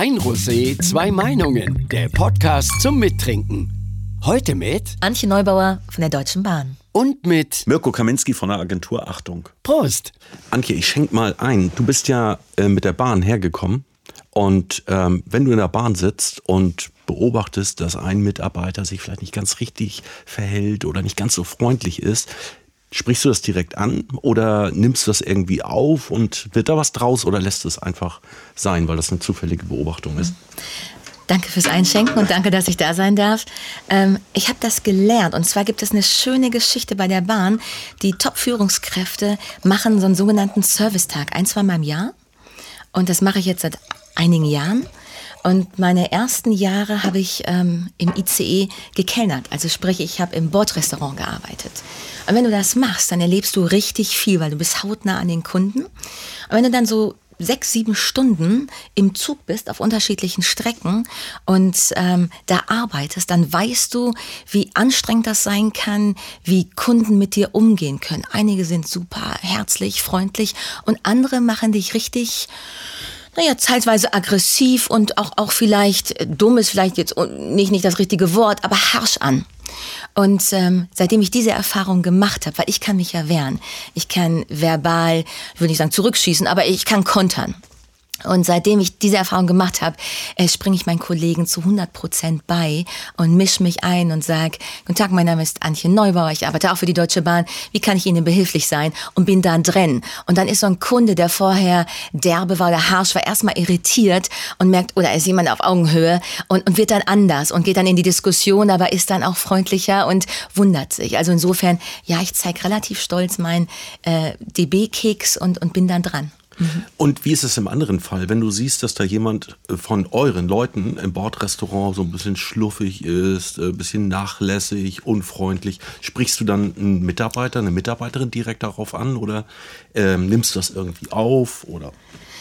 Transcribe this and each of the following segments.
Ein Rosé, zwei Meinungen. Der Podcast zum Mittrinken. Heute mit Antje Neubauer von der Deutschen Bahn. und mit Mirko Kaminski von der Agentur Achtung. Prost. Antje, ich schenk mal ein. Du bist ja äh, mit der Bahn hergekommen. Und ähm, wenn du in der Bahn sitzt und beobachtest, dass ein Mitarbeiter sich vielleicht nicht ganz richtig verhält oder nicht ganz so freundlich ist, sprichst du das direkt an oder nimmst du das irgendwie auf und wird da was draus oder lässt es einfach sein, weil das eine zufällige Beobachtung ist? Danke fürs Einschenken und danke, dass ich da sein darf. Ähm, ich habe das gelernt und zwar gibt es eine schöne Geschichte bei der Bahn. Die Top-Führungskräfte machen so einen sogenannten Servicetag, ein, zwei Mal im Jahr. Und das mache ich jetzt seit einigen Jahren. Und meine ersten Jahre habe ich ähm, im ICE gekellnert. Also sprich, ich habe im Bordrestaurant gearbeitet. Und wenn du das machst, dann erlebst du richtig viel, weil du bist hautnah an den Kunden. Und wenn du dann so sechs, sieben Stunden im Zug bist auf unterschiedlichen Strecken und ähm, da arbeitest, dann weißt du, wie anstrengend das sein kann, wie Kunden mit dir umgehen können. Einige sind super herzlich, freundlich und andere machen dich richtig naja, zeitweise aggressiv und auch, auch vielleicht, äh, dumm ist vielleicht jetzt nicht, nicht das richtige Wort, aber harsch an. Und ähm, seitdem ich diese Erfahrung gemacht habe, weil ich kann mich ja wehren, ich kann verbal, ich würde nicht sagen zurückschießen, aber ich kann kontern. Und seitdem ich diese Erfahrung gemacht habe, äh, springe ich meinen Kollegen zu 100 Prozent bei und mische mich ein und sage, guten Tag, mein Name ist Antje Neubauer, ich arbeite auch für die Deutsche Bahn, wie kann ich Ihnen behilflich sein? Und bin dann drin. Und dann ist so ein Kunde, der vorher derbe war oder harsch war, erstmal irritiert und merkt, oder ist jemand auf Augenhöhe und, und wird dann anders und geht dann in die Diskussion, aber ist dann auch freundlicher und wundert sich. Also insofern, ja, ich zeige relativ stolz meinen äh, DB-Keks und, und bin dann dran. Und wie ist es im anderen Fall, wenn du siehst, dass da jemand äh, von euren Leuten im Bordrestaurant so ein bisschen schluffig ist, ein bisschen nachlässig, unfreundlich, sprichst du dann einen Mitarbeiter, eine Mitarbeiterin direkt darauf an oder ähm, nimmst du das irgendwie auf oder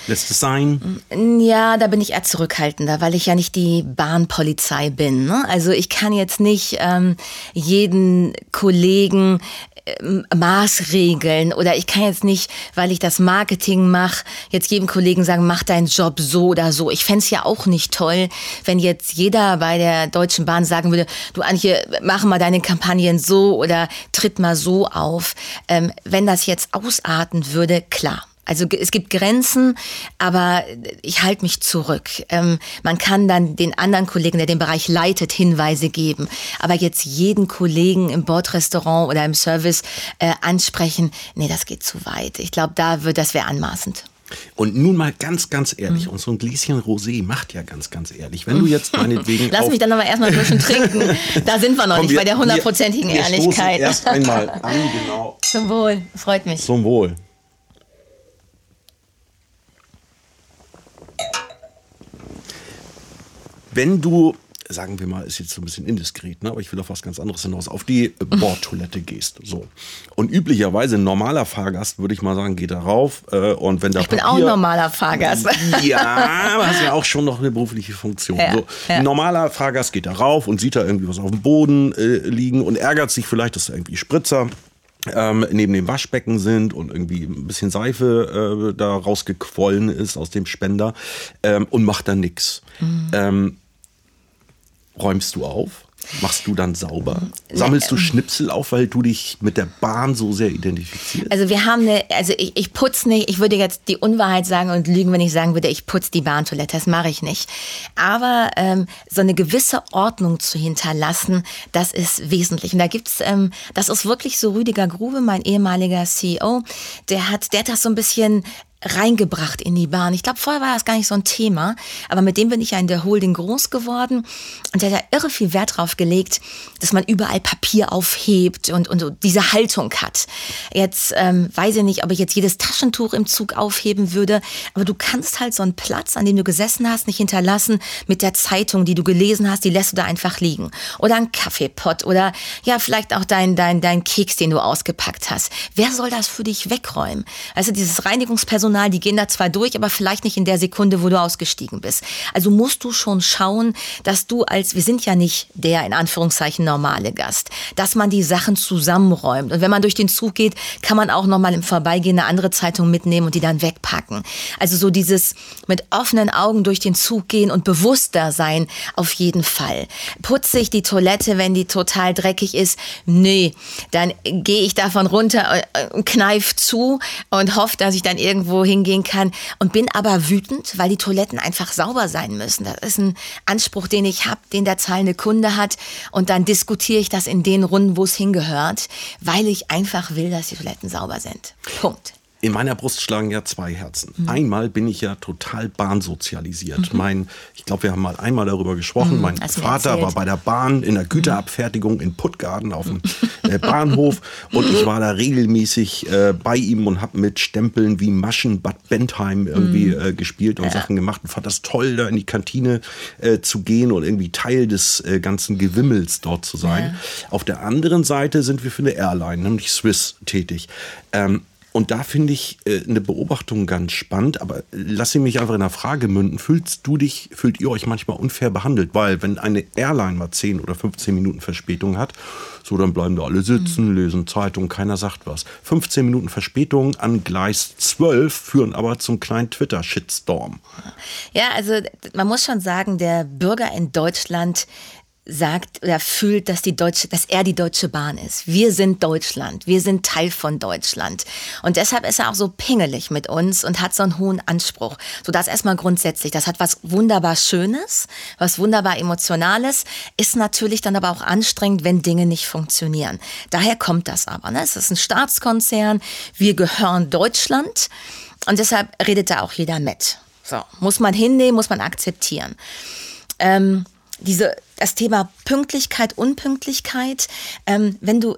lässt es sein? Ja, da bin ich eher zurückhaltender, weil ich ja nicht die Bahnpolizei bin. Ne? Also ich kann jetzt nicht ähm, jeden Kollegen Maßregeln oder ich kann jetzt nicht, weil ich das Marketing mache, jetzt jedem Kollegen sagen, mach deinen Job so oder so. Ich fänd's ja auch nicht toll, wenn jetzt jeder bei der Deutschen Bahn sagen würde, du Antje, mach mal deine Kampagnen so oder tritt mal so auf. Ähm, wenn das jetzt ausarten würde, klar. Also es gibt Grenzen, aber ich halte mich zurück. Ähm, man kann dann den anderen Kollegen, der den Bereich leitet, Hinweise geben. Aber jetzt jeden Kollegen im Bordrestaurant oder im Service äh, ansprechen, nee, das geht zu weit. Ich glaube, da wird das wäre anmaßend. Und nun mal ganz, ganz ehrlich, Mhm. und so ein Gläschen Rosé macht ja ganz, ganz ehrlich. Wenn du jetzt meinetwegen. Lass mich dann aber erstmal ein bisschen trinken. Da sind wir noch Komm, nicht wir- bei der hundertprozentigen Ehrlichkeit. Erst einmal an, genau. Zum Wohl, freut mich. Zum Wohl. Wenn du, sagen wir mal, ist jetzt so ein bisschen indiskret, ne? aber ich will auf was ganz anderes hinaus, auf die äh, Bordtoilette gehst. So. Und üblicherweise ein normaler Fahrgast, würde ich mal sagen, geht da rauf. Äh, und wenn da Ich bin auch ein normaler Fahrgast. Ja, aber hast ja auch schon noch eine berufliche Funktion. Ja, so, ja. Ein normaler Fahrgast geht da rauf und sieht da irgendwie was auf dem Boden äh, liegen und ärgert sich vielleicht, dass da irgendwie Spritzer ähm, neben dem Waschbecken sind und irgendwie ein bisschen Seife äh, da rausgequollen ist aus dem Spender ähm, und macht da nix. Mhm. Ähm, räumst du auf? Machst du dann sauber? Sammelst du Schnipsel auf, weil du dich mit der Bahn so sehr identifizierst? Also wir haben eine, also ich, ich putze nicht, ich würde jetzt die Unwahrheit sagen und lügen, wenn ich sagen würde, ich putze die Bahntoilette, das mache ich nicht. Aber ähm, so eine gewisse Ordnung zu hinterlassen, das ist wesentlich. Und da gibt's, ähm, das ist wirklich so Rüdiger Grube, mein ehemaliger CEO, der hat, der hat das so ein bisschen reingebracht in die Bahn. Ich glaube, vorher war das gar nicht so ein Thema, aber mit dem bin ich ja in der Holding groß geworden und der hat ja irre viel Wert drauf gelegt, dass man überall Papier aufhebt und, und so diese Haltung hat. Jetzt ähm, weiß ich nicht, ob ich jetzt jedes Taschentuch im Zug aufheben würde, aber du kannst halt so einen Platz, an dem du gesessen hast, nicht hinterlassen mit der Zeitung, die du gelesen hast, die lässt du da einfach liegen. Oder ein Kaffeepott oder ja, vielleicht auch dein, dein, dein Keks, den du ausgepackt hast. Wer soll das für dich wegräumen? Also dieses Reinigungspersonal Personal, die gehen da zwar durch, aber vielleicht nicht in der Sekunde, wo du ausgestiegen bist. Also musst du schon schauen, dass du als, wir sind ja nicht der in Anführungszeichen normale Gast, dass man die Sachen zusammenräumt. Und wenn man durch den Zug geht, kann man auch nochmal im Vorbeigehen eine andere Zeitung mitnehmen und die dann wegpacken. Also so dieses mit offenen Augen durch den Zug gehen und bewusster sein, auf jeden Fall. Putze ich die Toilette, wenn die total dreckig ist? Nee, dann gehe ich davon runter und kneif zu und hoffe, dass ich dann irgendwo hingehen kann und bin aber wütend, weil die Toiletten einfach sauber sein müssen. Das ist ein Anspruch, den ich habe, den der zahlende Kunde hat und dann diskutiere ich das in den Runden, wo es hingehört, weil ich einfach will, dass die Toiletten sauber sind. Punkt. In meiner Brust schlagen ja zwei Herzen. Mhm. Einmal bin ich ja total bahnsozialisiert. Mhm. Mein, ich glaube, wir haben mal einmal darüber gesprochen. Mhm, mein Vater war bei der Bahn in der mhm. Güterabfertigung in Puttgarden auf dem Bahnhof und ich war da regelmäßig äh, bei ihm und habe mit Stempeln wie Maschen Bad Bentheim irgendwie mhm. äh, gespielt und ja. Sachen gemacht und fand das toll, da in die Kantine äh, zu gehen und irgendwie Teil des äh, ganzen Gewimmels dort zu sein. Ja. Auf der anderen Seite sind wir für eine Airline, nämlich Swiss, tätig. Ähm, und da finde ich äh, eine Beobachtung ganz spannend, aber lass sie mich einfach in einer Frage münden. Fühlst du dich, fühlt ihr euch manchmal unfair behandelt? Weil wenn eine Airline mal 10 oder 15 Minuten Verspätung hat, so dann bleiben da alle sitzen, mhm. lesen Zeitung, keiner sagt was. 15 Minuten Verspätung an Gleis 12 führen aber zum kleinen Twitter-Shitstorm. Ja, also man muss schon sagen, der Bürger in Deutschland sagt oder fühlt, dass die deutsche, dass er die Deutsche Bahn ist. Wir sind Deutschland. Wir sind Teil von Deutschland. Und deshalb ist er auch so pingelig mit uns und hat so einen hohen Anspruch. So das erstmal grundsätzlich. Das hat was wunderbar Schönes, was wunderbar Emotionales, ist natürlich dann aber auch anstrengend, wenn Dinge nicht funktionieren. Daher kommt das aber. Ne? Es ist ein Staatskonzern. Wir gehören Deutschland. Und deshalb redet da auch jeder mit. So. Muss man hinnehmen, muss man akzeptieren. Ähm, diese, das Thema Pünktlichkeit, Unpünktlichkeit, ähm, wenn du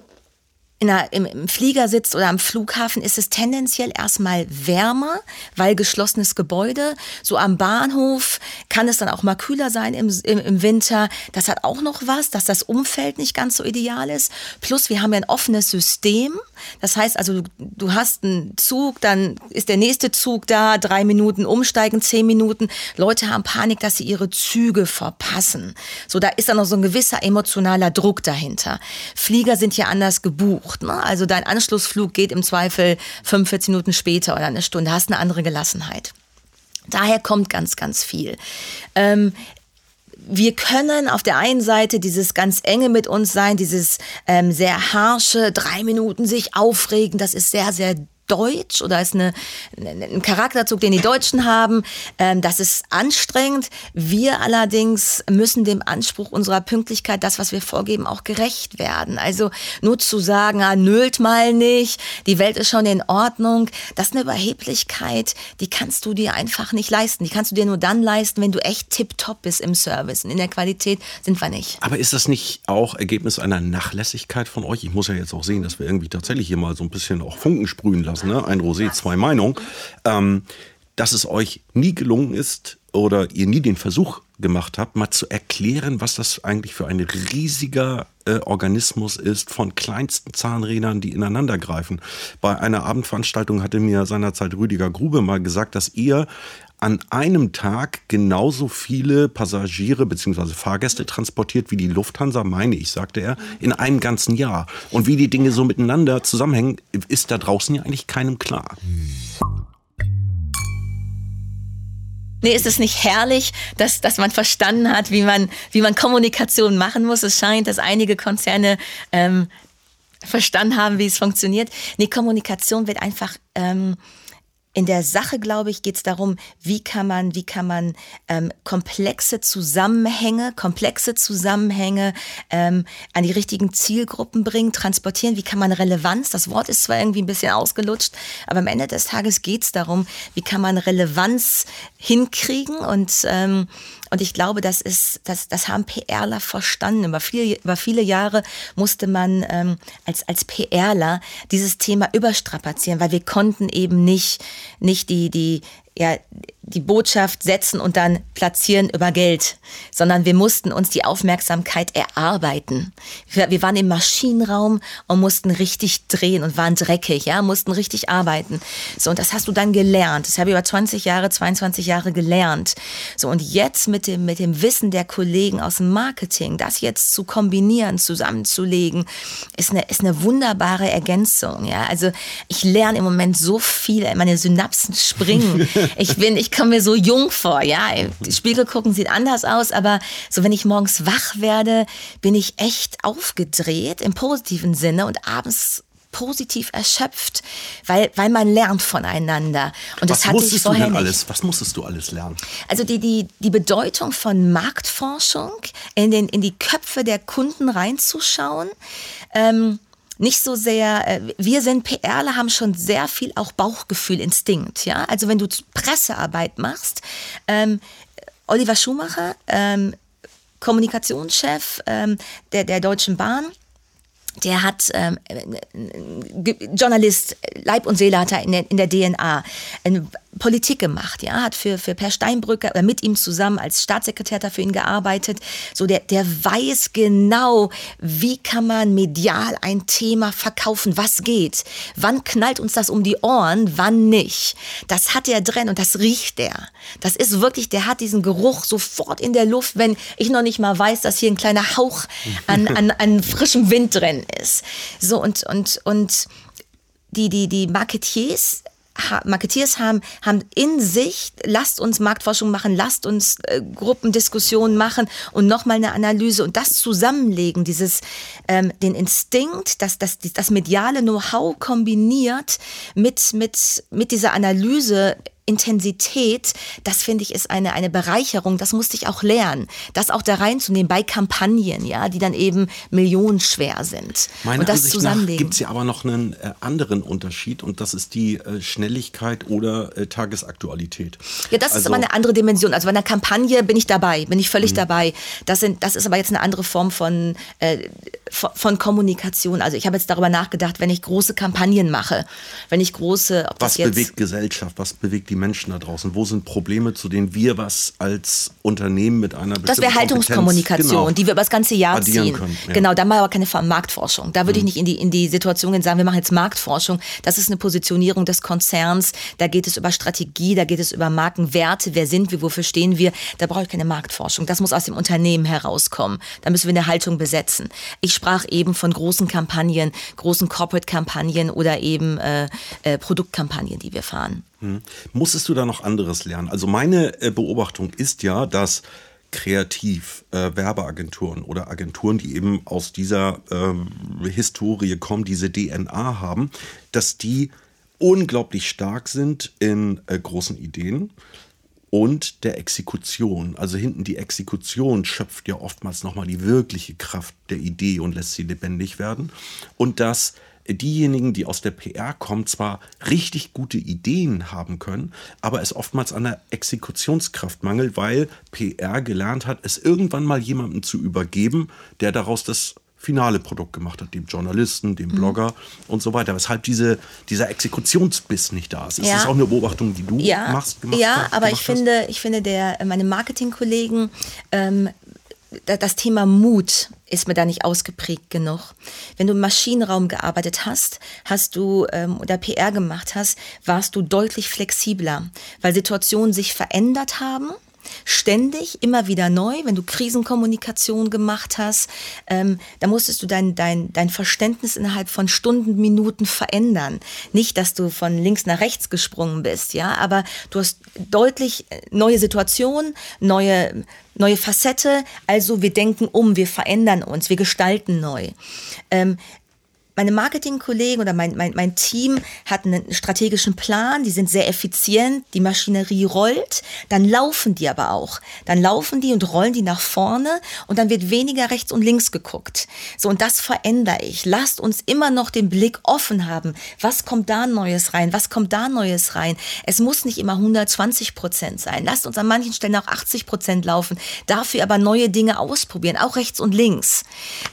einer, im, im Flieger sitzt oder am Flughafen, ist es tendenziell erstmal wärmer, weil geschlossenes Gebäude. So am Bahnhof kann es dann auch mal kühler sein im, im, im Winter. Das hat auch noch was, dass das Umfeld nicht ganz so ideal ist. Plus wir haben ja ein offenes System. Das heißt also, du, du hast einen Zug, dann ist der nächste Zug da, drei Minuten umsteigen, zehn Minuten. Leute haben Panik, dass sie ihre Züge verpassen. So, da ist dann noch so ein gewisser emotionaler Druck dahinter. Flieger sind ja anders gebucht gebucht. Ne? Also dein Anschlussflug geht im Zweifel 45 Minuten später oder eine Stunde, hast eine andere Gelassenheit. Daher kommt ganz, ganz viel. Ähm, wir können auf der einen Seite dieses ganz enge mit uns sein, dieses ähm, sehr harsche, drei Minuten sich aufregen, das ist sehr, sehr deutsch oder ist eine, ein Charakterzug, den die Deutschen haben. Ähm, das ist anstrengend. Wir allerdings müssen dem Anspruch unserer Pünktlichkeit, das, was wir vorgeben, auch gerecht werden. Also nur zu sagen, ah, nölt mal nicht, die Welt ist schon in Ordnung, das ist eine Überheblichkeit, die kannst du dir einfach nicht leisten. Die kannst du dir nur dann leisten, wenn du echt tipptopp bist im Service. Und in der Qualität sind wir nicht. Aber ist das nicht auch Ergebnis einer Nachlässigkeit von euch? Ich muss ja jetzt auch sehen, dass wir irgendwie tatsächlich hier mal so ein bisschen auch Funken sprühen lassen ne? ein Rosé, zwei Meinungen, ähm, dass es euch nie gelungen ist oder ihr nie den Versuch gemacht habt, mal zu erklären, was das eigentlich für ein riesiger äh, Organismus ist von kleinsten Zahnrädern, die ineinander greifen. Bei einer Abendveranstaltung hatte mir seinerzeit Rüdiger Grube mal gesagt, dass ihr an einem Tag genauso viele Passagiere bzw. Fahrgäste transportiert wie die Lufthansa, meine ich, sagte er, in einem ganzen Jahr. Und wie die Dinge so miteinander zusammenhängen, ist da draußen ja eigentlich keinem klar. Nee, ist es nicht herrlich, dass, dass man verstanden hat, wie man, wie man Kommunikation machen muss? Es scheint, dass einige Konzerne ähm, verstanden haben, wie es funktioniert. Nee, Kommunikation wird einfach ähm, in der Sache, glaube ich, geht es darum, wie kann man, wie kann man ähm, komplexe Zusammenhänge, komplexe Zusammenhänge ähm, an die richtigen Zielgruppen bringen, transportieren. Wie kann man Relevanz? Das Wort ist zwar irgendwie ein bisschen ausgelutscht, aber am Ende des Tages geht es darum, wie kann man Relevanz hinkriegen und ähm, und ich glaube, das ist, das, das haben PRler verstanden. Über viele, über viele Jahre musste man ähm, als, als PRler dieses Thema überstrapazieren, weil wir konnten eben nicht, nicht die, die, ja, die Botschaft setzen und dann platzieren über Geld, sondern wir mussten uns die Aufmerksamkeit erarbeiten. Wir, wir waren im Maschinenraum und mussten richtig drehen und waren dreckig, ja, mussten richtig arbeiten. So, und das hast du dann gelernt. Das habe ich über 20 Jahre, 22 Jahre gelernt. So, und jetzt mit dem, mit dem Wissen der Kollegen aus dem Marketing, das jetzt zu kombinieren, zusammenzulegen, ist eine, ist eine wunderbare Ergänzung, ja. Also, ich lerne im Moment so viel, meine Synapsen springen. Ich bin, ich komme mir so jung vor, ja. Die Spiegel gucken sieht anders aus, aber so wenn ich morgens wach werde, bin ich echt aufgedreht im positiven Sinne und abends positiv erschöpft, weil, weil man lernt voneinander. Und das Was hatte ich musstest du vorher denn nicht. alles? Was musstest du alles lernen? Also die, die, die Bedeutung von Marktforschung in, den, in die Köpfe der Kunden reinzuschauen. Ähm, nicht so sehr, äh, wir sind PRler, haben schon sehr viel auch Bauchgefühl, Instinkt. Ja? Also wenn du Pressearbeit machst, ähm, Oliver Schumacher, ähm, Kommunikationschef ähm, der, der Deutschen Bahn, der hat ähm, Ge- Journalist, Leib und Seele hat er in der, in der DNA, eine Politik gemacht, ja, hat für, für Per Steinbrücker oder mit ihm zusammen als Staatssekretär da für ihn gearbeitet. So, der, der weiß genau, wie kann man medial ein Thema verkaufen, was geht. Wann knallt uns das um die Ohren, wann nicht. Das hat er drin und das riecht er. Das ist wirklich, der hat diesen Geruch sofort in der Luft, wenn ich noch nicht mal weiß, dass hier ein kleiner Hauch an, an, an frischem Wind drin ist. So, und, und, und die, die, die Marketiers, Marketeers haben, haben in sich, lasst uns Marktforschung machen, lasst uns äh, Gruppendiskussionen machen und nochmal eine Analyse und das zusammenlegen, dieses, ähm, den Instinkt, das, das, das mediale Know-how kombiniert mit, mit, mit dieser Analyse Intensität, das finde ich ist eine, eine Bereicherung, das musste ich auch lernen, das auch da reinzunehmen bei Kampagnen, ja, die dann eben millionenschwer sind. Meiner und das Ansicht zusammenlegen. gibt es ja aber noch einen äh, anderen Unterschied und das ist die äh, Schnelligkeit oder äh, Tagesaktualität. Ja, das ist Also- aber eine andere Dimension. Also bei einer Kampagne bin ich dabei, bin ich völlig dabei. Das, sind, das ist aber jetzt eine andere Form von, äh, von, von Kommunikation. Also ich habe jetzt darüber nachgedacht, wenn ich große Kampagnen mache, wenn ich große, Was bewegt Gesellschaft? Was bewegt die Menschen da draußen? Wo sind Probleme, zu denen wir was als Unternehmen mit einer Das bestimmten wäre Haltungskommunikation, genau, die wir über das ganze Jahr addieren ziehen. können, ja. Mhm. Genau, da machen wir aber keine Marktforschung. Da würde ich nicht in die, in die Situation gehen, sagen, wir machen jetzt Marktforschung. Das ist eine Positionierung des Konzerns. Da geht es über Strategie, da geht es über Markenwerte. Wer sind wir, wofür stehen wir? Da brauche ich keine Marktforschung. Das muss aus dem Unternehmen herauskommen. Da müssen wir eine Haltung besetzen. Ich sprach eben von großen Kampagnen, großen Corporate-Kampagnen oder eben äh, äh, Produktkampagnen, die wir fahren. Musstest du da noch anderes lernen? Also meine äh, Beobachtung ist ja, dass kreativ äh, Werbeagenturen oder Agenturen, die eben aus dieser ähm, Historie kommen, diese DNA haben, dass die unglaublich stark sind in äh, großen Ideen und der Exekution. Also hinten die Exekution schöpft ja oftmals nochmal die wirkliche Kraft der Idee und lässt sie lebendig werden. Und dass diejenigen, die aus der PR kommen, zwar richtig gute Ideen haben können, aber es oftmals an der Exekutionskraft mangelt, weil PR gelernt hat, es irgendwann mal jemandem zu übergeben, der daraus das finale Produkt gemacht hat, dem Journalisten, Mhm. dem Blogger und so weiter. Weshalb diese, dieser Exekutionsbiss nicht da ist. Ist Ja. das auch eine Beobachtung, die du ja, machst? gemacht ja, hast, aber ich hast? finde, ich finde, der, meine Marketingkollegen, ähm, das Thema Mut ist mir da nicht ausgeprägt genug. Wenn du im Maschinenraum gearbeitet hast, hast du ähm, oder PR gemacht hast, warst du deutlich flexibler, weil Situationen sich verändert haben. Ständig, immer wieder neu, wenn du Krisenkommunikation gemacht hast, ähm, da musstest du dein, dein, dein Verständnis innerhalb von Stunden, Minuten verändern. Nicht, dass du von links nach rechts gesprungen bist, ja, aber du hast deutlich äh, neue Situationen, neue, neue Facette. Also wir denken um, wir verändern uns, wir gestalten neu. Ähm, meine Marketingkollegen oder mein, mein, mein Team hat einen strategischen Plan, die sind sehr effizient, die Maschinerie rollt, dann laufen die aber auch. Dann laufen die und rollen die nach vorne und dann wird weniger rechts und links geguckt. So, und das verändere ich. Lasst uns immer noch den Blick offen haben. Was kommt da Neues rein? Was kommt da Neues rein? Es muss nicht immer 120 Prozent sein. Lasst uns an manchen Stellen auch 80 Prozent laufen. Dafür aber neue Dinge ausprobieren, auch rechts und links.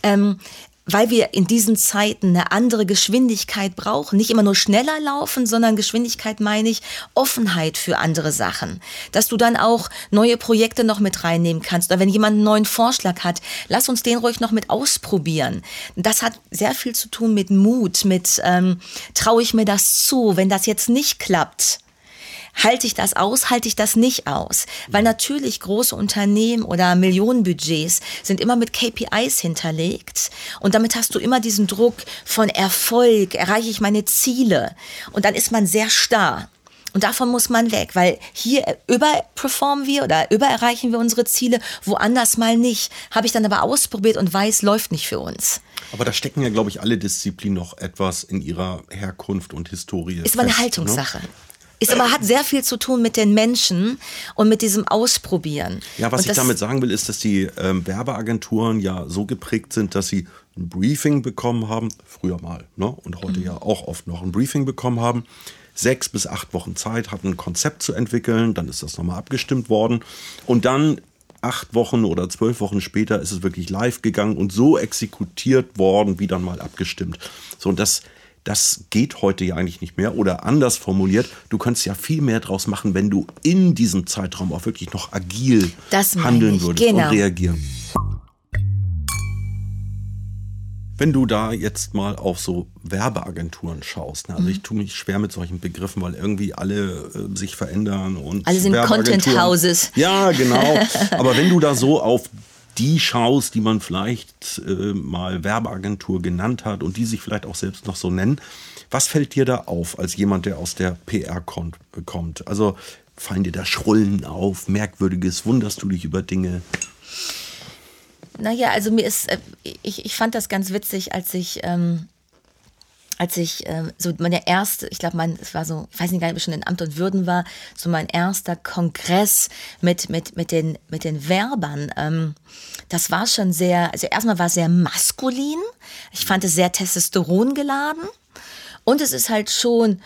Ähm, weil wir in diesen Zeiten eine andere Geschwindigkeit brauchen, nicht immer nur schneller laufen, sondern Geschwindigkeit meine ich Offenheit für andere Sachen, dass du dann auch neue Projekte noch mit reinnehmen kannst. Oder wenn jemand einen neuen Vorschlag hat, lass uns den ruhig noch mit ausprobieren. Das hat sehr viel zu tun mit Mut, mit ähm, traue ich mir das zu, wenn das jetzt nicht klappt halte ich das aus, halte ich das nicht aus? Weil natürlich große Unternehmen oder Millionenbudgets sind immer mit KPIs hinterlegt und damit hast du immer diesen Druck von Erfolg, erreiche ich meine Ziele und dann ist man sehr starr. Und davon muss man weg, weil hier überperformen wir oder übererreichen wir unsere Ziele, woanders mal nicht. Habe ich dann aber ausprobiert und weiß, läuft nicht für uns. Aber da stecken ja, glaube ich, alle Disziplinen noch etwas in ihrer Herkunft und Historie. Ist aber eine ne? Haltungssache. Ne? Ist aber hat sehr viel zu tun mit den Menschen und mit diesem Ausprobieren. Ja, was und ich damit sagen will, ist, dass die ähm, Werbeagenturen ja so geprägt sind, dass sie ein Briefing bekommen haben, früher mal, ne? und heute mhm. ja auch oft noch ein Briefing bekommen haben. Sechs bis acht Wochen Zeit hatten, ein Konzept zu entwickeln, dann ist das nochmal abgestimmt worden. Und dann acht Wochen oder zwölf Wochen später ist es wirklich live gegangen und so exekutiert worden, wie dann mal abgestimmt. So, und das das geht heute ja eigentlich nicht mehr. Oder anders formuliert, du kannst ja viel mehr draus machen, wenn du in diesem Zeitraum auch wirklich noch agil handeln würdest genau. und reagieren. Wenn du da jetzt mal auf so Werbeagenturen schaust, ne? also mhm. ich tue mich schwer mit solchen Begriffen, weil irgendwie alle äh, sich verändern und alle sind Content Houses. Ja, genau. Aber wenn du da so auf die schaust, die man vielleicht äh, mal Werbeagentur genannt hat und die sich vielleicht auch selbst noch so nennen. Was fällt dir da auf als jemand, der aus der PR kommt? Also fallen dir da Schrullen auf, Merkwürdiges, wunderst du dich über Dinge? Naja, also mir ist, äh, ich, ich fand das ganz witzig, als ich ähm, als ich ähm, so meine erste, ich glaube, mein, es war so, ich weiß nicht gar nicht, ob ich schon in Amt und Würden war, so mein erster Kongress mit, mit, mit, den, mit den Werbern. Ähm, das war schon sehr, also erstmal war es sehr maskulin. Ich fand es sehr Testosteron geladen. Und es ist halt schon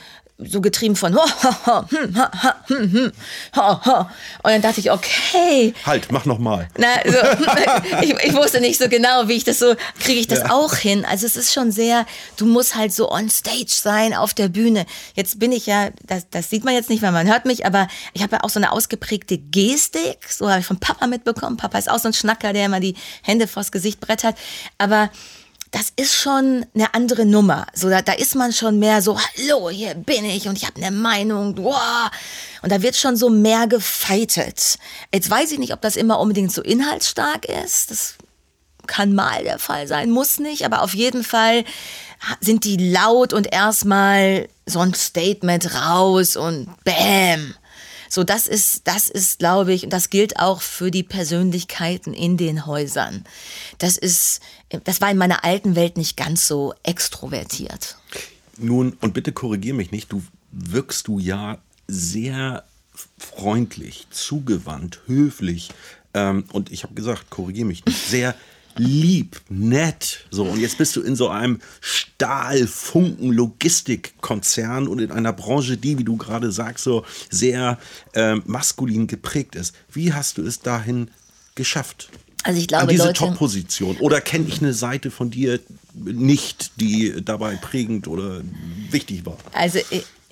so getrieben von ho, ho, hm, ha, hm, hm, ho, ho. und dann dachte ich okay. Halt mach noch mal. Na, so, ich, ich, wusste nicht so genau wie ich das so kriege ich das ja. auch hin. Also es ist schon sehr du musst halt so on stage sein auf der Bühne. Jetzt bin ich ja das, das sieht man jetzt nicht weil man hört mich aber ich habe ja auch so eine ausgeprägte Gestik. So habe ich von Papa mitbekommen. Papa ist auch so ein Schnacker der immer die Hände vors Gesicht brettert. Aber das ist schon eine andere Nummer. So, da, da ist man schon mehr so, hallo, hier bin ich und ich habe eine Meinung. Wow. Und da wird schon so mehr gefeitet. Jetzt weiß ich nicht, ob das immer unbedingt so inhaltsstark ist. Das kann mal der Fall sein, muss nicht, aber auf jeden Fall sind die laut und erstmal so ein Statement raus und bam. So, das ist, das ist, glaube ich, und das gilt auch für die Persönlichkeiten in den Häusern. Das ist, das war in meiner alten Welt nicht ganz so extrovertiert. Nun, und bitte korrigier mich nicht, du wirkst du ja sehr freundlich, zugewandt, höflich. Ähm, und ich habe gesagt, korrigier mich nicht, sehr lieb, nett. So, und jetzt bist du in so einem Stahlfunken-Logistikkonzern und in einer Branche, die, wie du gerade sagst, so sehr äh, maskulin geprägt ist. Wie hast du es dahin geschafft? Also ich glaube, An diese Top-Position. Oder kenne ich eine Seite von dir nicht, die dabei prägend oder wichtig war? Also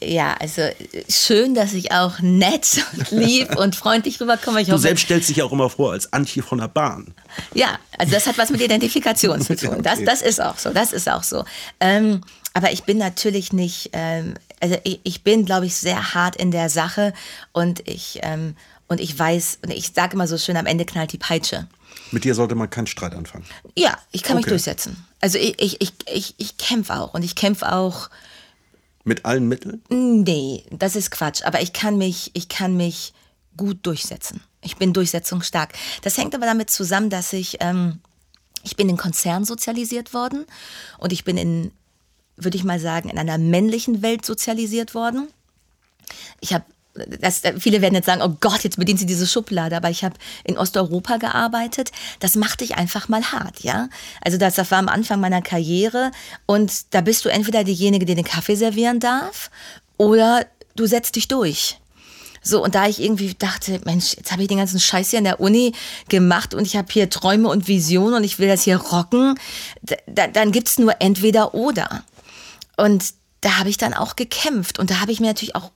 ja, also schön, dass ich auch nett und lieb und freundlich rüberkomme. Ich du hoffe, selbst stellst dich auch immer vor als Antje von der Bahn. Ja, also das hat was mit Identifikation zu tun. Das, das ist auch so, das ist auch so. Ähm, aber ich bin natürlich nicht, ähm, also ich, ich bin, glaube ich, sehr hart in der Sache und ich, ähm, und ich weiß, und ich sage immer so schön, am Ende knallt die Peitsche. Mit dir sollte man keinen Streit anfangen. Ja, ich kann okay. mich durchsetzen. Also ich, ich, ich, ich, ich kämpfe auch und ich kämpfe auch mit allen Mitteln? Nee, das ist Quatsch. Aber ich kann mich, ich kann mich gut durchsetzen. Ich bin durchsetzungsstark. Das hängt aber damit zusammen, dass ich, ähm, ich bin in Konzern sozialisiert worden und ich bin in, würde ich mal sagen, in einer männlichen Welt sozialisiert worden. Ich habe das, viele werden jetzt sagen, oh Gott, jetzt bedient sie diese Schublade, aber ich habe in Osteuropa gearbeitet. Das macht dich einfach mal hart, ja. Also das, das war am Anfang meiner Karriere und da bist du entweder diejenige, die den Kaffee servieren darf oder du setzt dich durch. So, und da ich irgendwie dachte, Mensch, jetzt habe ich den ganzen Scheiß hier in der Uni gemacht und ich habe hier Träume und Visionen und ich will das hier rocken, da, dann gibt's nur entweder oder. Und da habe ich dann auch gekämpft und da habe ich mir natürlich auch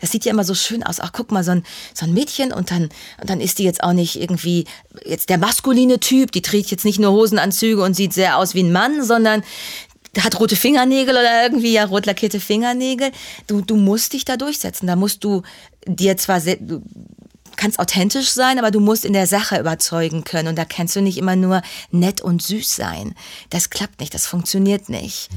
das sieht ja immer so schön aus. Ach, guck mal, so ein, so ein Mädchen und dann, und dann ist die jetzt auch nicht irgendwie jetzt der maskuline Typ. Die trägt jetzt nicht nur Hosenanzüge und sieht sehr aus wie ein Mann, sondern hat rote Fingernägel oder irgendwie ja rot lackierte Fingernägel. Du, du musst dich da durchsetzen. Da musst du dir zwar sehr, du kannst authentisch sein, aber du musst in der Sache überzeugen können. Und da kannst du nicht immer nur nett und süß sein. Das klappt nicht, das funktioniert nicht.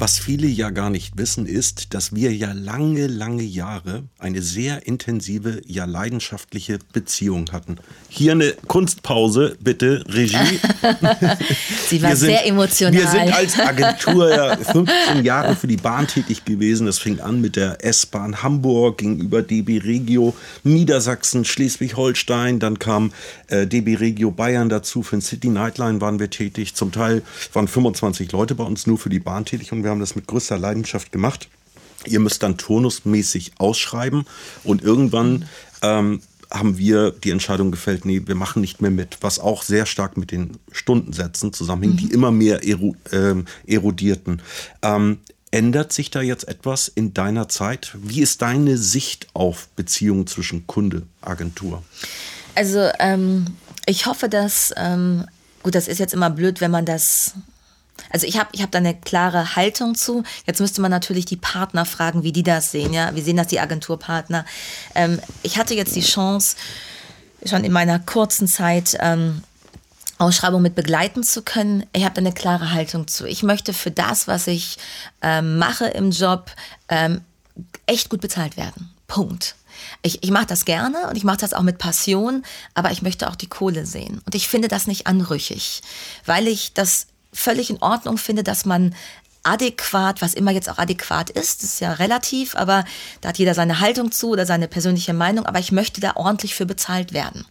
Was viele ja gar nicht wissen, ist, dass wir ja lange, lange Jahre eine sehr intensive, ja leidenschaftliche Beziehung hatten. Hier eine Kunstpause, bitte, Regie. Sie war sind, sehr emotional. Wir sind als Agentur ja 15 Jahre für die Bahn tätig gewesen. Das fing an mit der S-Bahn Hamburg gegenüber DB Regio Niedersachsen, Schleswig-Holstein. Dann kam äh, DB Regio Bayern dazu. Für den City Nightline waren wir tätig. Zum Teil waren 25 Leute bei uns nur für die Bahn tätig und wir haben das mit größter Leidenschaft gemacht. Ihr müsst dann turnusmäßig ausschreiben und irgendwann ähm, haben wir die Entscheidung gefällt, nee, wir machen nicht mehr mit, was auch sehr stark mit den Stundensätzen zusammenhing, mhm. die immer mehr eru äh, erodierten. Ähm, ändert sich da jetzt etwas in deiner Zeit? Wie ist deine Sicht auf Beziehungen zwischen Kunde, Agentur? Also ähm, ich hoffe, dass, ähm, gut, das ist jetzt immer blöd, wenn man das also ich habe ich hab da eine klare Haltung zu. Jetzt müsste man natürlich die Partner fragen, wie die das sehen. Ja, wie sehen das die Agenturpartner? Ähm, ich hatte jetzt die Chance, schon in meiner kurzen Zeit ähm, Ausschreibung mit begleiten zu können. Ich habe eine klare Haltung zu. Ich möchte für das, was ich ähm, mache im Job, ähm, echt gut bezahlt werden. Punkt. Ich, ich mache das gerne und ich mache das auch mit Passion, aber ich möchte auch die Kohle sehen. Und ich finde das nicht anrüchig, weil ich das völlig in Ordnung finde, dass man adäquat, was immer jetzt auch adäquat ist, ist ja relativ, aber da hat jeder seine Haltung zu oder seine persönliche Meinung, aber ich möchte da ordentlich für bezahlt werden.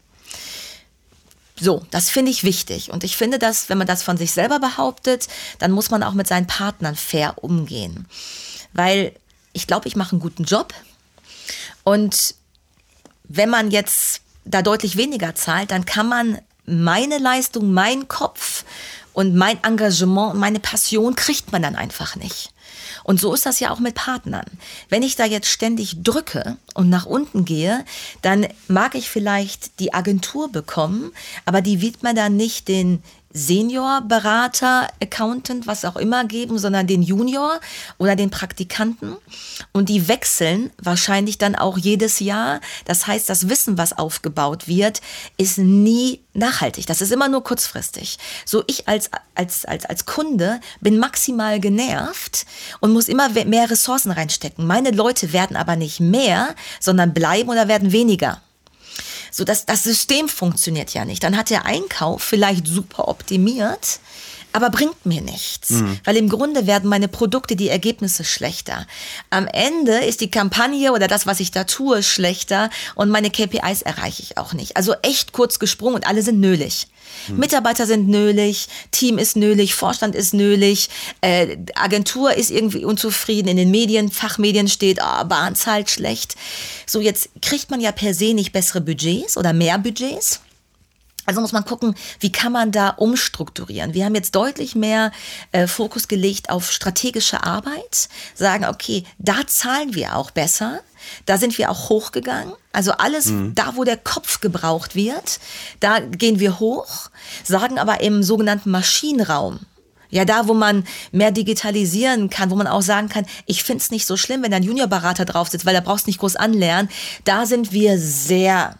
So, das finde ich wichtig. Und ich finde, dass, wenn man das von sich selber behauptet, dann muss man auch mit seinen Partnern fair umgehen. Weil ich glaube, ich mache einen guten Job. Und wenn man jetzt da deutlich weniger zahlt, dann kann man meine Leistung, meinen Kopf und mein Engagement, meine Passion kriegt man dann einfach nicht. Und so ist das ja auch mit Partnern. Wenn ich da jetzt ständig drücke und nach unten gehe, dann mag ich vielleicht die Agentur bekommen, aber die wird mir dann nicht den Senior-Berater, Accountant, was auch immer geben, sondern den Junior oder den Praktikanten. Und die wechseln wahrscheinlich dann auch jedes Jahr. Das heißt, das Wissen, was aufgebaut wird, ist nie nachhaltig. Das ist immer nur kurzfristig. So ich als, als, als, als Kunde bin maximal genervt und muss immer mehr Ressourcen reinstecken. Meine Leute werden aber nicht mehr, sondern bleiben oder werden weniger. So, das, das System funktioniert ja nicht. Dann hat der Einkauf vielleicht super optimiert, aber bringt mir nichts. Mhm. Weil im Grunde werden meine Produkte, die Ergebnisse schlechter. Am Ende ist die Kampagne oder das, was ich da tue, schlechter und meine KPIs erreiche ich auch nicht. Also echt kurz gesprungen und alle sind nölig. Hm. Mitarbeiter sind nölig, Team ist nölig, Vorstand ist nölig, äh, Agentur ist irgendwie unzufrieden, in den Medien, Fachmedien steht, oh, Bahn zahlt schlecht. So, jetzt kriegt man ja per se nicht bessere Budgets oder mehr Budgets. Also muss man gucken, wie kann man da umstrukturieren. Wir haben jetzt deutlich mehr äh, Fokus gelegt auf strategische Arbeit, sagen, okay, da zahlen wir auch besser. Da sind wir auch hochgegangen. Also alles, mhm. da wo der Kopf gebraucht wird, da gehen wir hoch, sagen aber im sogenannten Maschinenraum, ja, da, wo man mehr digitalisieren kann, wo man auch sagen kann, ich finde es nicht so schlimm, wenn ein Juniorberater drauf sitzt, weil da brauchst nicht groß anlernen. Da sind wir sehr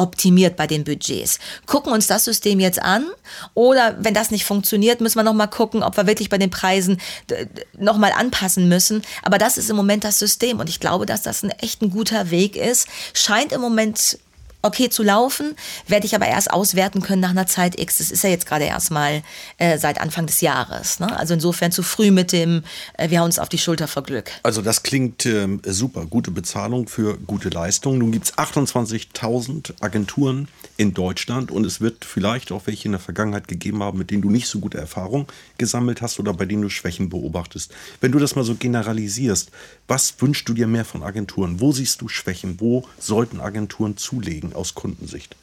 optimiert bei den Budgets. Gucken uns das System jetzt an oder wenn das nicht funktioniert, müssen wir noch mal gucken, ob wir wirklich bei den Preisen noch mal anpassen müssen. Aber das ist im Moment das System und ich glaube, dass das ein echt ein guter Weg ist. Scheint im Moment okay zu laufen, werde ich aber erst auswerten können nach einer Zeit X. Das ist ja jetzt gerade erst mal äh, seit Anfang des Jahres. Ne? Also insofern zu früh mit dem, äh, wir hauen uns auf die Schulter vor Glück. Also das klingt äh, super, gute Bezahlung für gute Leistung. Nun gibt es 28.000 Agenturen in Deutschland und es wird vielleicht auch welche in der Vergangenheit gegeben haben, mit denen du nicht so gute Erfahrungen gesammelt hast oder bei denen du Schwächen beobachtest. Wenn du das mal so generalisierst, was wünschst du dir mehr von Agenturen? Wo siehst du Schwächen? Wo sollten Agenturen zulegen aus Kundensicht?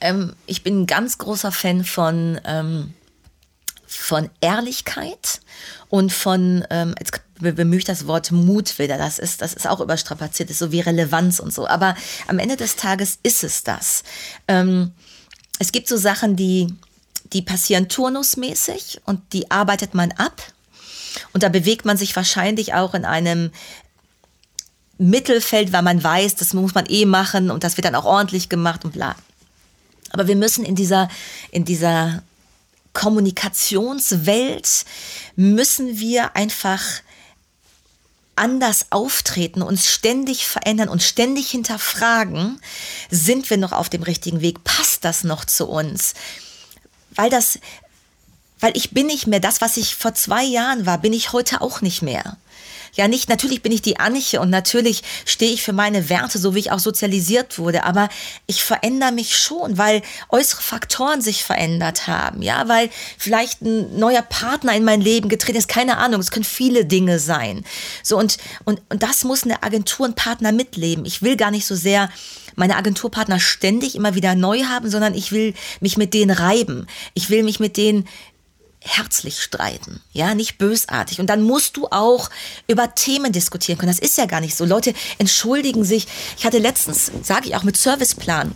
Ähm, ich bin ein ganz großer Fan von, ähm, von Ehrlichkeit und von, ähm, jetzt bemühe ich das Wort Mut wieder, das ist, das ist auch überstrapaziert, ist so wie Relevanz und so. Aber am Ende des Tages ist es das. Ähm, es gibt so Sachen, die, die passieren turnusmäßig und die arbeitet man ab. Und da bewegt man sich wahrscheinlich auch in einem Mittelfeld, weil man weiß, das muss man eh machen und das wird dann auch ordentlich gemacht und bla. Aber wir müssen in dieser, in dieser Kommunikationswelt müssen wir einfach anders auftreten, uns ständig verändern und ständig hinterfragen, sind wir noch auf dem richtigen Weg? Passt das noch zu uns? Weil das, weil ich bin nicht mehr das, was ich vor zwei Jahren war, bin ich heute auch nicht mehr ja nicht, natürlich bin ich die Anche und natürlich stehe ich für meine Werte, so wie ich auch sozialisiert wurde, aber ich verändere mich schon, weil äußere Faktoren sich verändert haben, ja, weil vielleicht ein neuer Partner in mein Leben getreten ist, keine Ahnung, es können viele Dinge sein. So und, und, und das muss eine Agentur und Partner mitleben. Ich will gar nicht so sehr meine Agenturpartner ständig immer wieder neu haben, sondern ich will mich mit denen reiben. Ich will mich mit denen herzlich streiten, ja, nicht bösartig. Und dann musst du auch über Themen diskutieren können. Das ist ja gar nicht so. Leute entschuldigen sich. Ich hatte letztens, sage ich auch mit Serviceplan,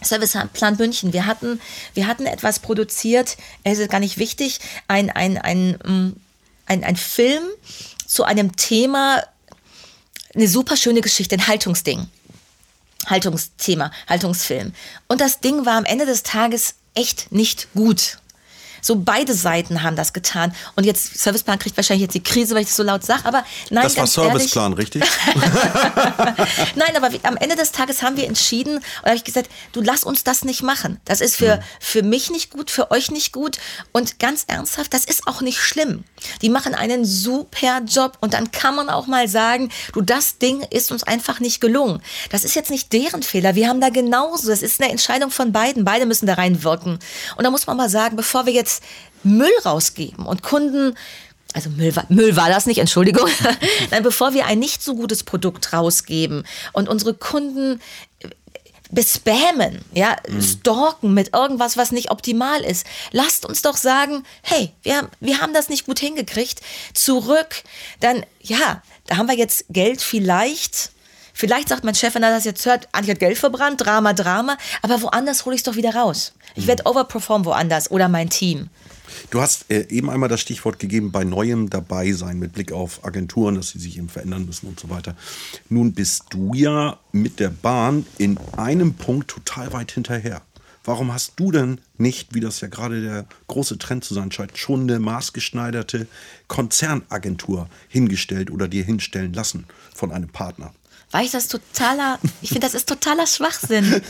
Serviceplan München. Wir hatten, wir hatten etwas produziert, es ist gar nicht wichtig, ein, ein, ein, mm, ein, ein Film zu einem Thema, eine super schöne Geschichte, ein Haltungsding. Haltungsthema, Haltungsfilm. Und das Ding war am Ende des Tages echt nicht gut. So beide Seiten haben das getan. Und jetzt, Serviceplan kriegt wahrscheinlich jetzt die Krise, weil ich das so laut sage, aber nein. Das war Serviceplan, ehrlich, richtig? nein, aber am Ende des Tages haben wir entschieden, und habe ich gesagt, du lass uns das nicht machen. Das ist für, mhm. für mich nicht gut, für euch nicht gut. Und ganz ernsthaft, das ist auch nicht schlimm. Die machen einen super Job und dann kann man auch mal sagen, du, das Ding ist uns einfach nicht gelungen. Das ist jetzt nicht deren Fehler. Wir haben da genauso, das ist eine Entscheidung von beiden. Beide müssen da reinwirken. Und da muss man mal sagen, bevor wir jetzt Müll rausgeben und Kunden also Müll war, Müll war das nicht, Entschuldigung. Nein, bevor wir ein nicht so gutes Produkt rausgeben und unsere Kunden äh, bespammen, ja, mhm. stalken mit irgendwas, was nicht optimal ist. Lasst uns doch sagen, hey, wir, wir haben das nicht gut hingekriegt, zurück, dann, ja, da haben wir jetzt Geld vielleicht, vielleicht sagt mein Chef, wenn er das jetzt hört, Anni hat Geld verbrannt, Drama, Drama, aber woanders hole ich es doch wieder raus. Ich werde overperformen woanders oder mein Team. Du hast äh, eben einmal das Stichwort gegeben, bei neuem dabei sein mit Blick auf Agenturen, dass sie sich eben verändern müssen und so weiter. Nun bist du ja mit der Bahn in einem Punkt total weit hinterher. Warum hast du denn nicht, wie das ja gerade der große Trend zu sein scheint, schon eine maßgeschneiderte Konzernagentur hingestellt oder dir hinstellen lassen von einem Partner? Weil ich das totaler, ich finde, das ist totaler Schwachsinn.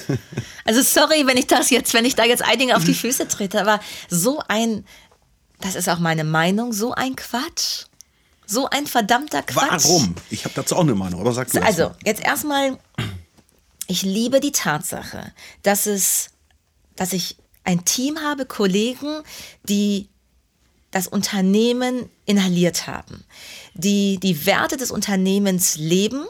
Also sorry, wenn ich das jetzt, wenn ich da jetzt einigen auf die Füße trete, aber so ein, das ist auch meine Meinung, so ein Quatsch. So ein verdammter Quatsch. Warum? Ich habe dazu auch eine Meinung, aber sag du Also, jetzt erstmal, ich liebe die Tatsache, dass es, dass ich ein Team habe, Kollegen, die das Unternehmen inhaliert haben, die die Werte des Unternehmens leben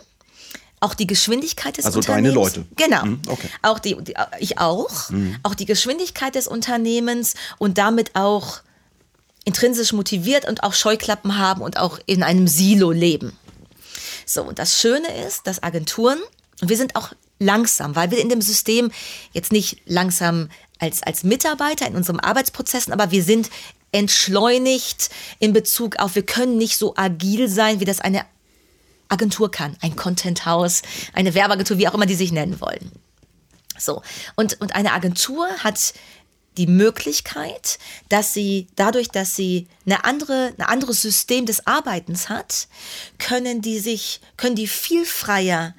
auch die Geschwindigkeit des also Unternehmens. Also deine Leute. Genau. Mhm, okay. Auch die, die, ich auch. Mhm. Auch die Geschwindigkeit des Unternehmens und damit auch intrinsisch motiviert und auch Scheuklappen haben und auch in einem Silo leben. So, und das Schöne ist, dass Agenturen, und wir sind auch langsam, weil wir in dem System jetzt nicht langsam als, als Mitarbeiter in unserem Arbeitsprozessen, aber wir sind entschleunigt in Bezug auf, wir können nicht so agil sein, wie das eine Agentur kann, ein Content House, eine Werbeagentur, wie auch immer die sich nennen wollen. So. Und, und eine Agentur hat die Möglichkeit, dass sie dadurch, dass sie eine andere, ein anderes System des Arbeitens hat, können die sich, können die viel freier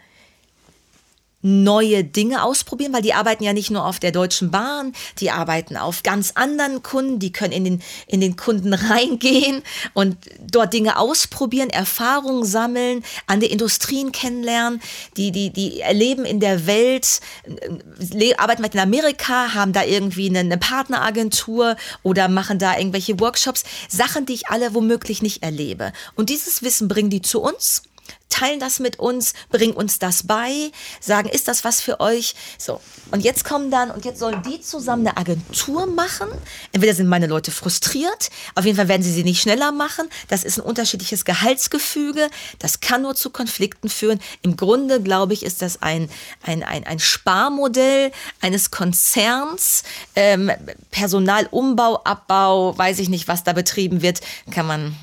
neue Dinge ausprobieren, weil die arbeiten ja nicht nur auf der Deutschen Bahn, die arbeiten auf ganz anderen Kunden, die können in den, in den Kunden reingehen und dort Dinge ausprobieren, Erfahrungen sammeln, andere Industrien kennenlernen, die, die, die erleben in der Welt, äh, arbeiten in Amerika, haben da irgendwie eine, eine Partneragentur oder machen da irgendwelche Workshops, Sachen, die ich alle womöglich nicht erlebe. Und dieses Wissen bringen die zu uns teilen das mit uns, bringen uns das bei, sagen, ist das was für euch? So. Und jetzt kommen dann, und jetzt sollen die zusammen eine Agentur machen. Entweder sind meine Leute frustriert, auf jeden Fall werden sie sie nicht schneller machen. Das ist ein unterschiedliches Gehaltsgefüge. Das kann nur zu Konflikten führen. Im Grunde, glaube ich, ist das ein, ein, ein, ein Sparmodell eines Konzerns. Ähm, Personalumbau, Abbau, weiß ich nicht, was da betrieben wird, kann man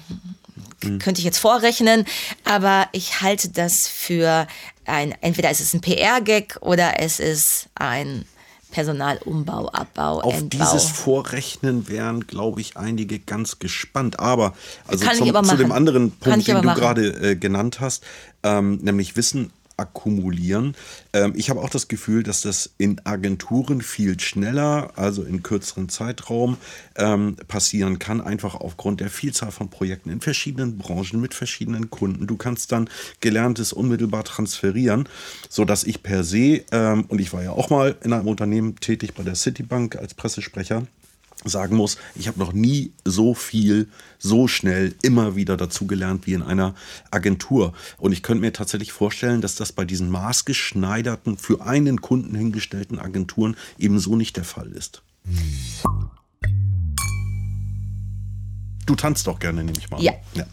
mhm. könnte ich jetzt vorrechnen, aber ich halte das für ein, entweder ist es ein PR-Gag oder es ist ein Personalumbau, Abbau, Auf Entbau. dieses Vorrechnen wären, glaube ich, einige ganz gespannt. Aber also zum, zu dem anderen Punkt, den du gerade äh, genannt hast, ähm, nämlich Wissen akkumulieren. Ähm, ich habe auch das Gefühl, dass das in Agenturen viel schneller, also in kürzeren Zeitraum ähm, passieren kann, einfach aufgrund der Vielzahl von Projekten in verschiedenen Branchen mit verschiedenen Kunden. Du kannst dann Gelerntes unmittelbar transferieren, sodass ich per se, ähm, und ich war ja auch mal in einem Unternehmen tätig bei der Citibank als Pressesprecher, sagen muss, ich habe noch nie so viel, so schnell immer wieder dazugelernt wie in einer Agentur. Und ich könnte mir tatsächlich vorstellen, dass das bei diesen maßgeschneiderten, für einen Kunden hingestellten Agenturen eben so nicht der Fall ist. Du tanzt doch gerne, nehme ich mal. an. Ja.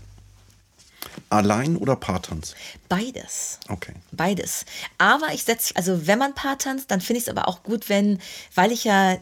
Allein oder Paartanz? Beides. Okay. Beides. Aber ich setze, also wenn man Paar tanzt, dann finde ich es aber auch gut, wenn, weil ich ja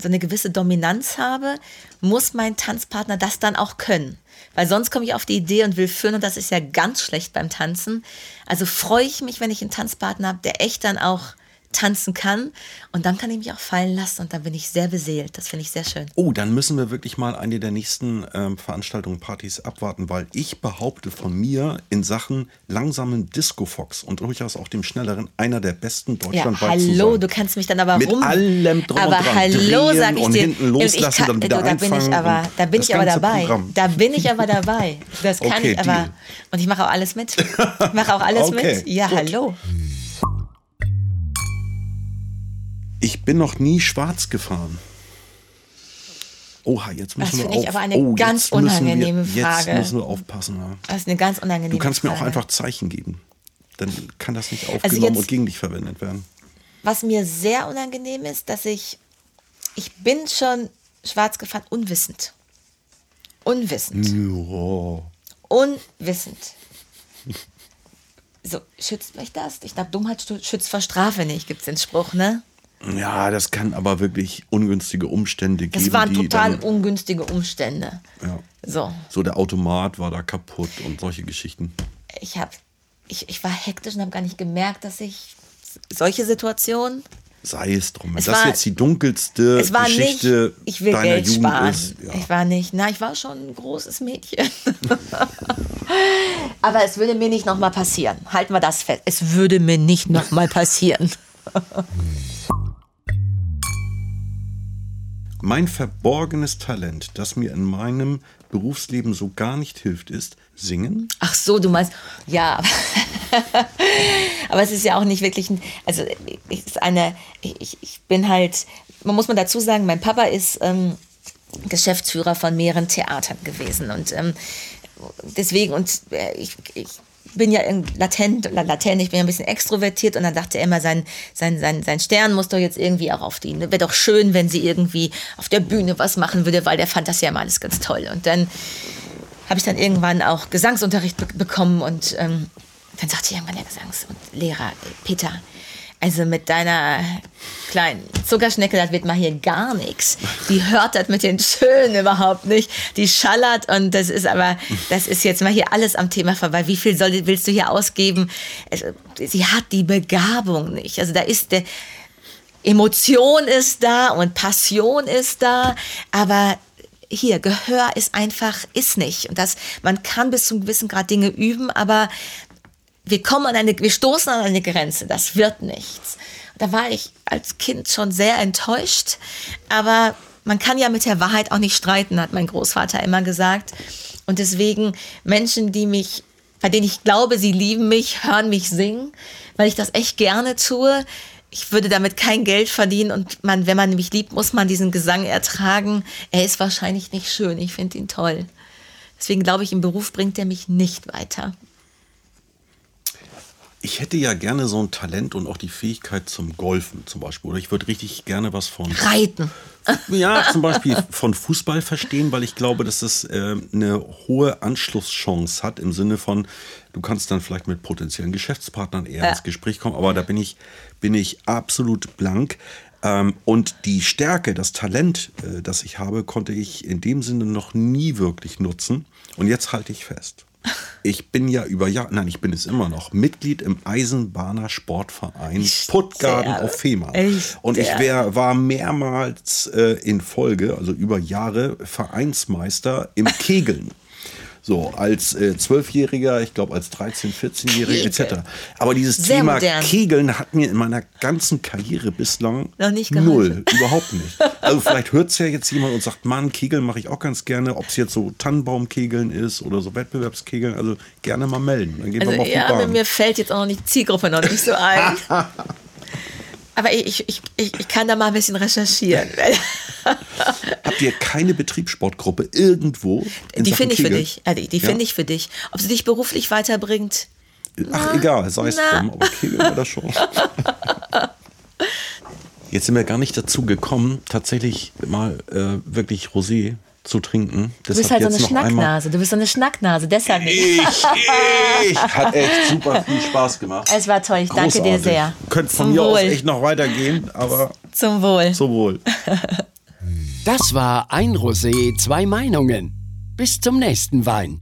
so eine gewisse Dominanz habe, muss mein Tanzpartner das dann auch können. Weil sonst komme ich auf die Idee und will führen und das ist ja ganz schlecht beim Tanzen. Also freue ich mich, wenn ich einen Tanzpartner habe, der echt dann auch tanzen kann. Und dann kann ich mich auch fallen lassen und dann bin ich sehr beseelt. Das finde ich sehr schön. Oh, dann müssen wir wirklich mal eine der nächsten ähm, Veranstaltungen, Partys abwarten, weil ich behaupte von mir in Sachen langsamen Disco-Fox und durchaus auch dem schnelleren einer der besten Ja, deutschlandweit zu hallo, du kannst mich dann aber Mit rum. allem drum und aber dran. hallo, Drehen sag ich und dir. hinten loslassen, ich kann, dann wieder du, da bin ich aber, und da bin ich aber dabei. Programm. Da bin ich aber dabei. Das kann Okay, ich aber. Deal. Und ich mache auch alles mit. Ich mache auch alles Okay, mit. Ja, gut. hallo. Ich bin noch nie schwarz gefahren. Oha, jetzt müssen Das wir finde ich auf. aber eine oh, ganz unangenehme wir, Frage. Jetzt müssen wir aufpassen. Ja. Das ist eine ganz unangenehme Du kannst mir auch Frage. einfach Zeichen geben. Dann kann das nicht aufgenommen Also jetzt- und gegen dich verwendet werden. Was mir sehr unangenehm ist, dass ich. Ich bin schon schwarz gefahren, unwissend. Unwissend. Ja. Unwissend. So, schützt mich das? Ich glaube, Dummheit schützt vor Strafe nicht, gibt es den Spruch, ne? Ja, das kann aber wirklich ungünstige Umstände geben. Das waren total ungünstige Umstände. ja. So, So der Automat war da kaputt und solche Geschichten. ich hab, ich, ich war hektisch und habe gar nicht gemerkt, dass ich solche Situationen. Sei es drum. Wenn Es das war- jetzt die dunkelste Es war Geschichte nicht, ich will deiner Geld Jugend sparen. ist. Ja. Ich war nicht, na, ich war schon ein großes Mädchen. Aber es würde mir nicht nochmal passieren. Halten wir das fest. Es würde mir nicht nochmal passieren. Mein verborgenes Talent, das mir in meinem Berufsleben so gar nicht hilft, ist Singen. Ach so, du meinst, ja, aber, es ist ja auch nicht wirklich, ein, also ich, ist eine, ich, ich bin halt, man muss man dazu sagen, mein Papa ist ähm, Geschäftsführer von mehreren Theatern gewesen und ähm, deswegen, und äh, ich, ich bin ja latent, la- latent, ich bin ja ein bisschen extrovertiert und dann dachte er immer, sein, sein, sein, sein Stern muss doch jetzt irgendwie auch auf die, wäre doch schön, wenn sie irgendwie auf der Bühne was machen würde, weil der fand das ja immer alles ganz toll. Und dann habe ich dann irgendwann auch Gesangsunterricht be bekommen und ähm, dann sagte irgendwann der Gesangslehrer, Peter, also mit deiner kleinen Zuckerschnecke, das wird mal hier gar nichts. Die hört das mit den Schönen überhaupt nicht. Die schallert und das ist aber, das ist jetzt mal hier alles am Thema vorbei. Wie viel soll, willst du hier ausgeben? Also, sie hat die Begabung nicht. Also da ist der, Emotion ist da und Passion ist da, aber hier, Gehör ist einfach, ist nicht. Und das, man kann bis zum gewissen Grad Dinge üben, aber wir kommen an eine, wir stoßen an eine Grenze, das wird nichts. Da war ich als Kind schon sehr enttäuscht, aber man kann ja mit der Wahrheit auch nicht streiten, hat mein Großvater immer gesagt. Und deswegen Menschen, die mich, bei denen ich glaube, sie lieben mich, hören mich singen, weil ich das echt gerne tue. Ich würde damit kein Geld verdienen und man, wenn man mich liebt, muss man diesen Gesang ertragen. Er ist wahrscheinlich nicht schön. Ich finde ihn toll. Deswegen glaube ich, im Beruf bringt er mich nicht weiter. Ich hätte ja gerne so ein Talent und auch die Fähigkeit zum Golfen zum Beispiel. Oder ich würde richtig gerne was von. Reiten. Ja, zum Beispiel von Fußball verstehen, weil ich glaube, dass das äh, eine hohe Anschlusschance hat im Sinne von, du kannst dann vielleicht mit potenziellen Geschäftspartnern eher ja. ins Gespräch kommen. Aber da bin ich, bin ich absolut blank. Ähm, und die Stärke, das Talent, äh, das ich habe, konnte ich in dem Sinne noch nie wirklich nutzen. Und jetzt halte ich fest. Ich bin ja über Jahre, nein, ich bin es immer noch, Mitglied im Eisenbahner Sportverein Puttgarden auf Fehmarn. Und ich wär, war mehrmals äh, in Folge, also über Jahre, Vereinsmeister im Kegeln. So, als äh, Zwölfjähriger, äh, ich glaube als 13-, 14-Jähriger etc. Aber dieses Sehr Thema modern. Kegeln hat mir in meiner ganzen Karriere bislang Noch nicht null, überhaupt nicht. Also vielleicht hört es ja jetzt jemand und sagt, Mann, Kegeln mache ich auch ganz gerne, ob es jetzt so Tannenbaumkegeln ist oder so Wettbewerbskegeln, also gerne mal melden. Dann gehen also, wir mal ja, aber mir fällt jetzt auch noch die Zielgruppe noch nicht so ein. Aber ich, ich, ich, ich kann da mal ein bisschen recherchieren. Habt ihr keine Betriebssportgruppe irgendwo? die finde ich für dich. Ja, die, die ja? finde ich für dich. Ob sie dich beruflich weiterbringt? Ach, na, egal, sei es drum, aber Kegel war das schon. Jetzt sind wir gar nicht dazu gekommen, tatsächlich mal äh, wirklich Rosé zu trinken. Du bist halt so eine Schnacknase. Du bist so eine Schnacknase, deshalb nicht. Ich, ich. Hat echt super viel Spaß gemacht. Es war toll, ich Großartig. danke dir sehr. Könnt von Zum mir Wohl. aus echt noch weitergehen, aber. Zum Wohl. Zum Wohl. Das war ein Rosé, zwei Meinungen. Bis zum nächsten Wein.